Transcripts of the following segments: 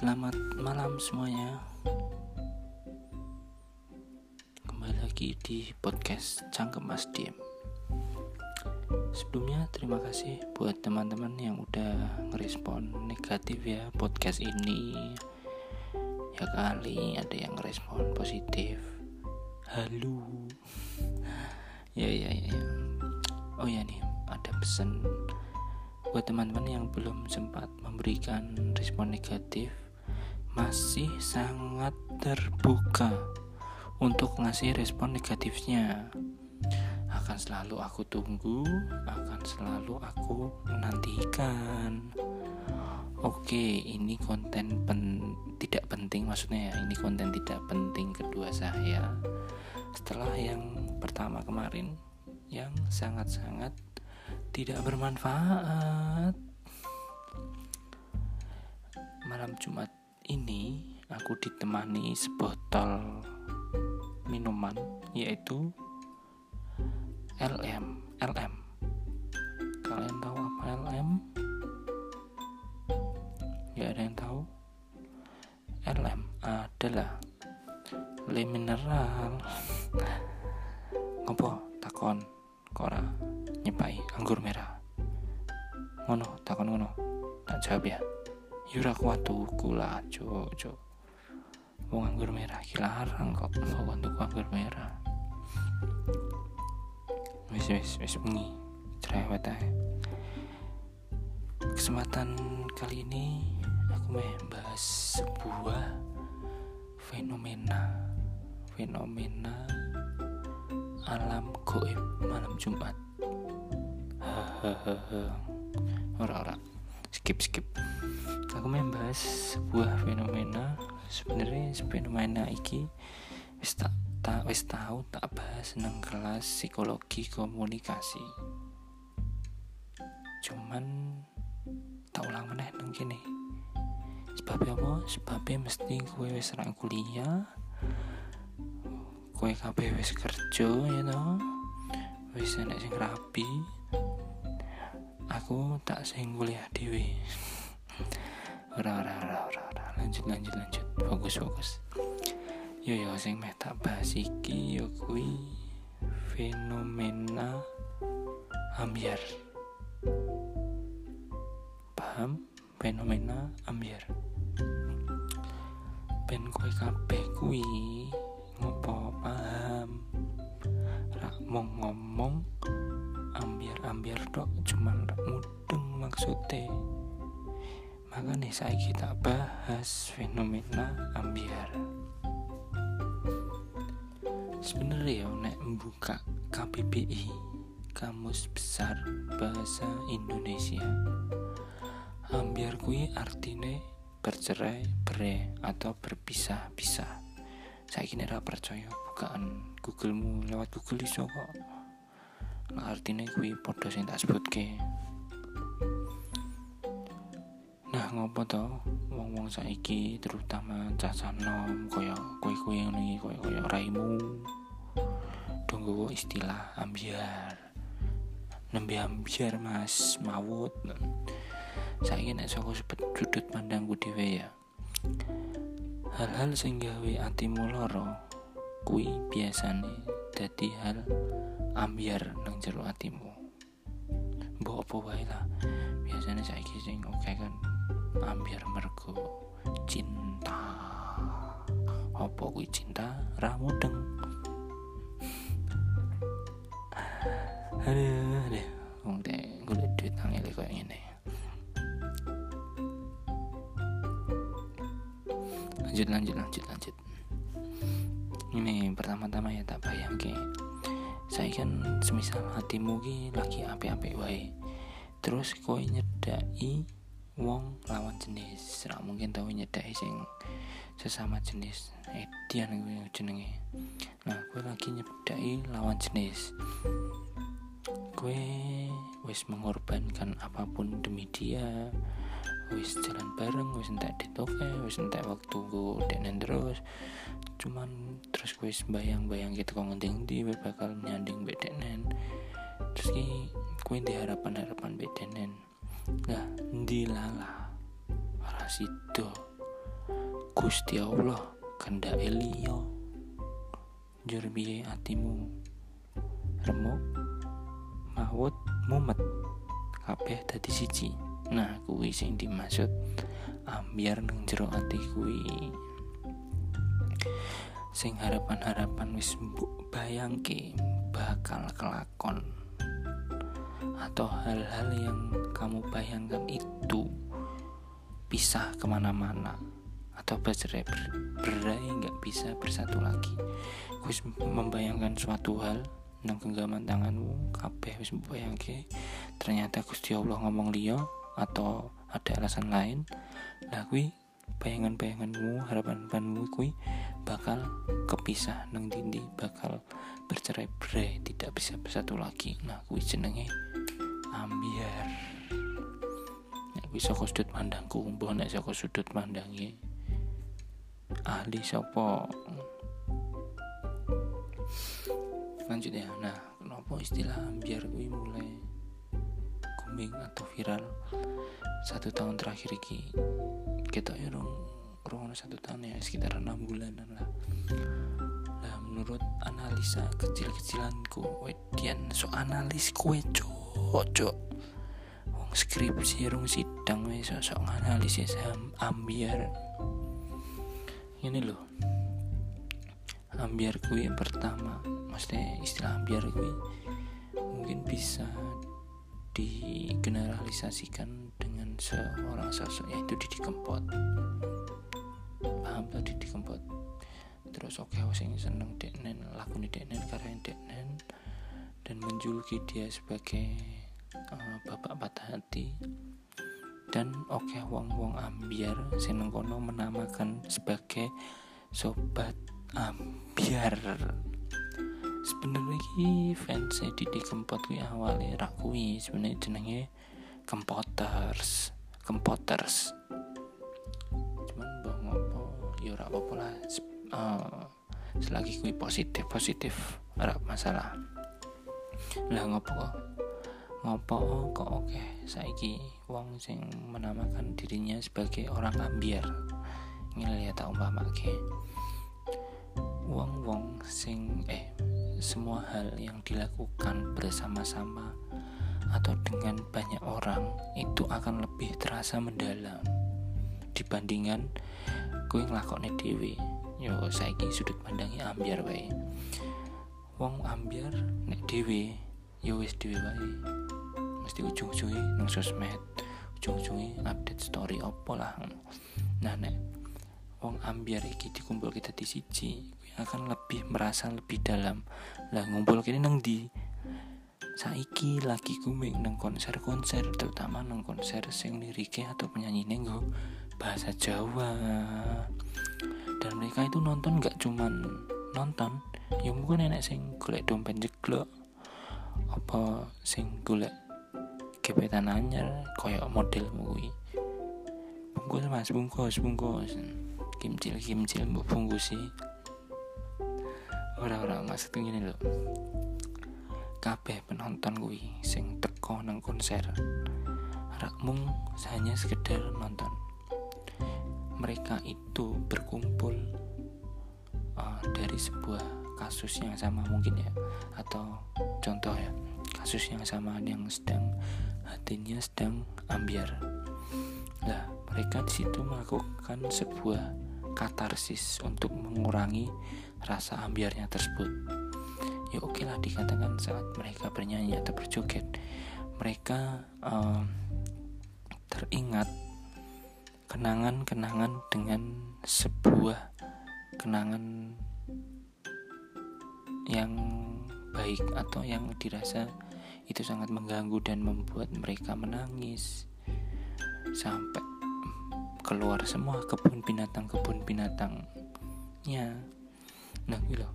Selamat malam semuanya. Kembali lagi di podcast Cangkem Mas Diem. Sebelumnya terima kasih buat teman-teman yang udah ngerespon negatif ya podcast ini. Ya kali ada yang ngerespon positif. Halo. Ya ya ya Oh ya nih ada pesan buat teman-teman yang belum sempat memberikan respon negatif masih sangat terbuka untuk ngasih respon negatifnya. Akan selalu aku tunggu akan selalu aku nantikan oke ini konten pen, tidak penting maksudnya ya. Ini konten tidak penting kedua saya. Setelah yang pertama kemarin yang sangat-sangat tidak bermanfaat. Malam Jumat ini aku ditemani sebotol minuman yaitu LM. LM. Kalian tahu apa LM? Ya ada yang tahu? LM adalah le mineral. Ngopo takon kora nyepai anggur merah ngono takon ngono tak jawab ya yura kuat tuku lah cok wong anggur merah kilarang kok. Mau tuku anggur merah. Wis wis wis bengi. Cerewet aja kesempatan kali ini aku mau bahas sebuah fenomena. Fenomena alam goib malam Jumat. Ora ora skip skip aku membahas sebuah fenomena. Sebenarnya fenomena iki wis tak tak wis tahu tak bahas nang kelas psikologi komunikasi. Cuman tak ulang meneh nang kene. Sebabnya apa? Sebabnya mesti gue wis kuliah kue kabeh wis kerja ya toh wis enek sing rapi aku tak sing kuliah dhewe ora ora ora ora ora. Lanjut lanjut lanjut. Fokus fokus. Yo yo sing meh tak bahas iki yo kuwi fenomena ambiar. Paham? Fenomena ambiar. Ben kowe kabeh kuwi ngopo? Paham. Rak mau ngomong maksudnya? Makanya saya kita bahas fenomena ambiar. Sebenarnya ya nek membuka KBBI Kamus Besar Bahasa Indonesia. Ambiar kui artine bercerai bere atau berpisah-pisah. Saya ora percaya bukaan Googlemu lewat Google iso kok. Artinya kuwi podo sing tak sebutke nah ngopo to? Wong-wong saiki terutama cacah nom kaya kowe-kowe ngono iki kaya kaya raimu donggo istilah ambiar. Nembe ambiar mas mawut. Saya nek saka sudut pandangku dhewe ya hal-hal sing gawe atimu lara kuwi biasane dadi hal ambiar nang jero atimu mbok apa wae lah. Biasane saiki sing oke kan ambiar mergo cinta. Apa kuwi cinta? Ra mudeng. Aduh aduh. Wong teh golek duit angel koyo ngene. Lanjut lanjut lanjut lanjut. Ini pertama-tama ya tak bayang ke saya kan semisal hatimu ki lagi api-api wae. Terus kowe nyedai wong lawan jenis. Ra mungkin tau nyedai sing sesama jenis. Edian gue jenenge. Nah gue lagi nyedai lawan jenis. Gue wis mengorbankan apa pun demi dia wis jalan bareng wis entek ditoke wis entek waktu gue denen terus cuman terus gue bayang-bayang gitu kok ngending di bakal nyanding bedenen terus ki gue di harapan-harapan bedenen lah ndi lala ora sido Gusti Allah kenda Elio jur biye atimu? Remuk maut mumet. Kabeh dadi siji nah kuwi sing dimaksud ambiar nang jero ati kuwi. Sing harapan-harapan wis mbok bayangke bakal kelakon atau hal-hal yang kamu bayangkan itu pisah ke mana-mana atau bercerai berai nggak bisa bersatu lagi. Wis membayangkan suatu hal nang genggaman tanganmu kabeh wis bayangke ternyata Gusti Allah ngomong liya atau ada alasan lain lah kuwi bayangan-bayanganmu harapan-harapanmu kuwi bakal kepisah nang dindi bakal bercerai berai tidak bisa bersatu lagi. Nah kuwi jenenge ambiar. Nek saka sudut pandangku mbah nek saka sudut pandangi ahli sapa? Lanjut ya. Nah kenapa istilah ambiar kuwi mulai booming atau viral. Satu tahun terakhir iki kita ya kurang satu tahun ya sekitar enam bulanan lah. Lah menurut analisa kecil-kecilanku wedian so analis kue cocok wong skripsi rung sidang wes so, so analisis ambiar. Ini loh ambiar kui yang pertama. Maksudnya istilah ambiar kui mungkin bisa digeneralisasikan dengan seorang sosok yaitu Didi Kempot. Paham tuh Didi Kempot? Terus oke okay, sing seneng deknen lakoni deknen karya deknen dan menjuluki dia sebagai uh, bapak patah hati. Dan oke okay, wong wong ambiar seneng kono menamakan sebagai sobat ambiar sebenarnya ki fans Didi Kempot kuwi awalnya rak kuwi. Sebenarnya jenenge Kempoters. Kempoters. Cuman mbah ngopo ya ora apa-apa lah. Uh, selagi kuwi positif positif ora masalah. Lah ngopo kok? Ngopo kok oke? Saiki wong sing menamakan dirinya sebagai orang ambiar. Ngelihat tak umpamake. Wong-wong sing eh semua hal yang dilakukan bersama-sama atau dengan banyak orang itu akan lebih terasa mendalam dibandingkan gue ngelakoknya dewi yo saiki sudut pandangnya ambiar wae. Wong ambiar nek dewi yo wis dewi wae. Mesti ujung-ujungnya nang sosmed ujung-ujungnya update story opo lah. Nah nek wong ambiar iki dikumpul kita di siji akan lebih merasa lebih dalam. Lah ngumpul kini neng di saiki lagi kuming neng konser-konser terutama neng konser sing liriknya atau penyanyi nenggo bahasa Jawa. Dan mereka itu nonton gak cuman nonton ya mungkin enak sing golek dompet jeglok apa sing golek gebetan anyar koyok model kuwi. Bungkus mas bungkus bungkus kimcil kimcil mbok bungkusi ora-ora maksud ngene lho. Kabeh penonton kuwi sing teko nang konser. Rak mung hanya sekedar nonton. Mereka itu berkumpul uh, dari sebuah kasus yang sama mungkin ya atau contoh ya kasus yang sama yang sedang hatinya sedang ambiar. Lah mereka di situ melakukan sebuah katarsis untuk mengurangi rasa ambiarnya tersebut. Ya oke okay lah dikatakan saat mereka bernyanyi atau berjoget mereka um, teringat kenangan-kenangan dengan sebuah kenangan yang baik atau yang dirasa itu sangat mengganggu dan membuat mereka menangis sampai keluar semua kebun binatang kebun binatangnya. Nah gitu.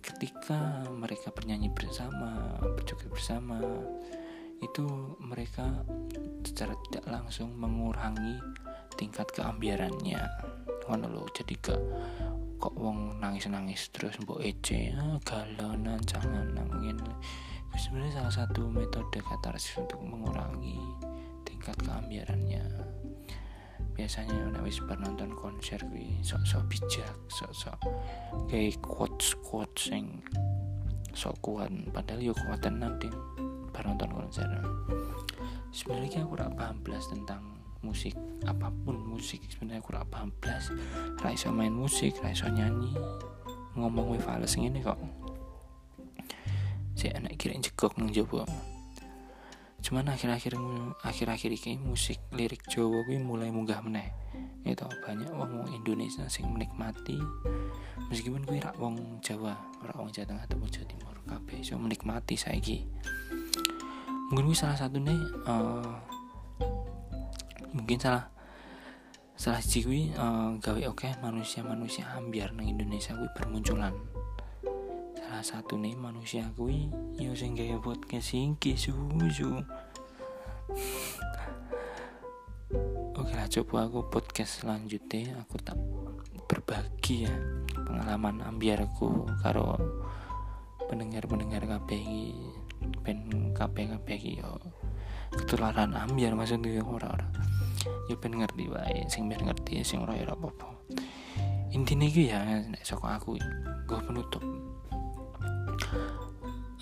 Ketika mereka bernyanyi bersama berjoget bersama itu mereka secara tidak langsung mengurangi tingkat keambiarannya. Ngono lo jadi ke kok wong nangis nangis terus mbok ece ah, galonan jangan nangin sebenarnya salah satu metode katarsis untuk mengurangi tingkat keambiarannya biasanya nek wis nonton konser kuwi sok-sok bijak sok-sok kayak quotes quotes sing sok kuat. Padahal yo kuat tenang deh bar nonton konser. Sebenarnya aku rak paham belas tentang musik apa pun musik. Sebenarnya aku rak paham belas raiso main musik raiso nyanyi. Ngomong wih fales ini kok. Si anak kira jegok nang cuman akhir-akhir akhir-akhir ini musik lirik Jawa gue mulai munggah meneh. Itu banyak wong Indonesia sing menikmati. Meskipun gue rak wong Jawa rak wong Jawa Tengah atau Jawa Timur kabeh so menikmati saiki. Mungkin gue salah satu nih uh, mungkin salah salah sih gue uh, gawe oke okay, manusia-manusia ambiar nang Indonesia gue bermunculan salah satu nih manusia gue yo sing gawe podcast singki susu Oke lah coba aku podcast selanjutnya aku tak berbagi ya pengalaman ambiarku karo pendengar-pendengar KPI pen KPI KPI yo ketularan ambiar maksudnya ora-ora. Yo pen ngerti wae sing ben ngerti sing ora ora apa-apa. Intinya gue ya nek aku gue penutup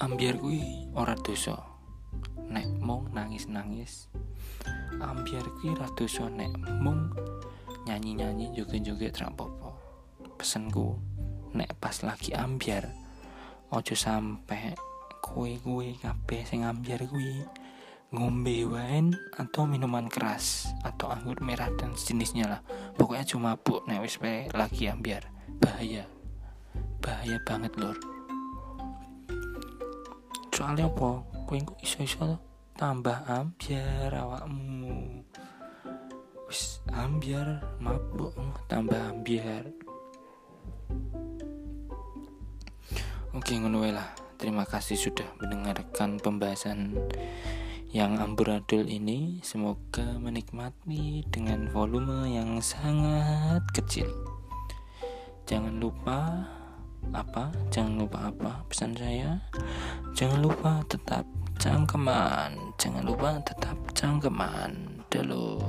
ambiar gue ora dosa. Nek mong nangis-nangis ambiar ki ratu nek mung nyanyi-nyanyi joget-joget rampopo pesenku nek pas lagi ambiar ojo sampe kue-kue kabeh sing ambiar kuwi ngombe wine atau minuman keras atau anggur merah dan sejenisnya lah. Pokoknya cuma bu nek wis lagi ambiar. Bahaya. Bahaya banget lor soalnya apa? Kue iso-iso tambah ambiar awakmu? Wis ambiar mabuk tambah ambiar. Oke ngono lah. Terima kasih sudah mendengarkan pembahasan yang amburadul ini. Semoga menikmati dengan volume yang sangat kecil. Jangan lupa apa jangan lupa apa pesan saya. Jangan lupa tetap cangkeman jangan lupa tetap cangkeman dulu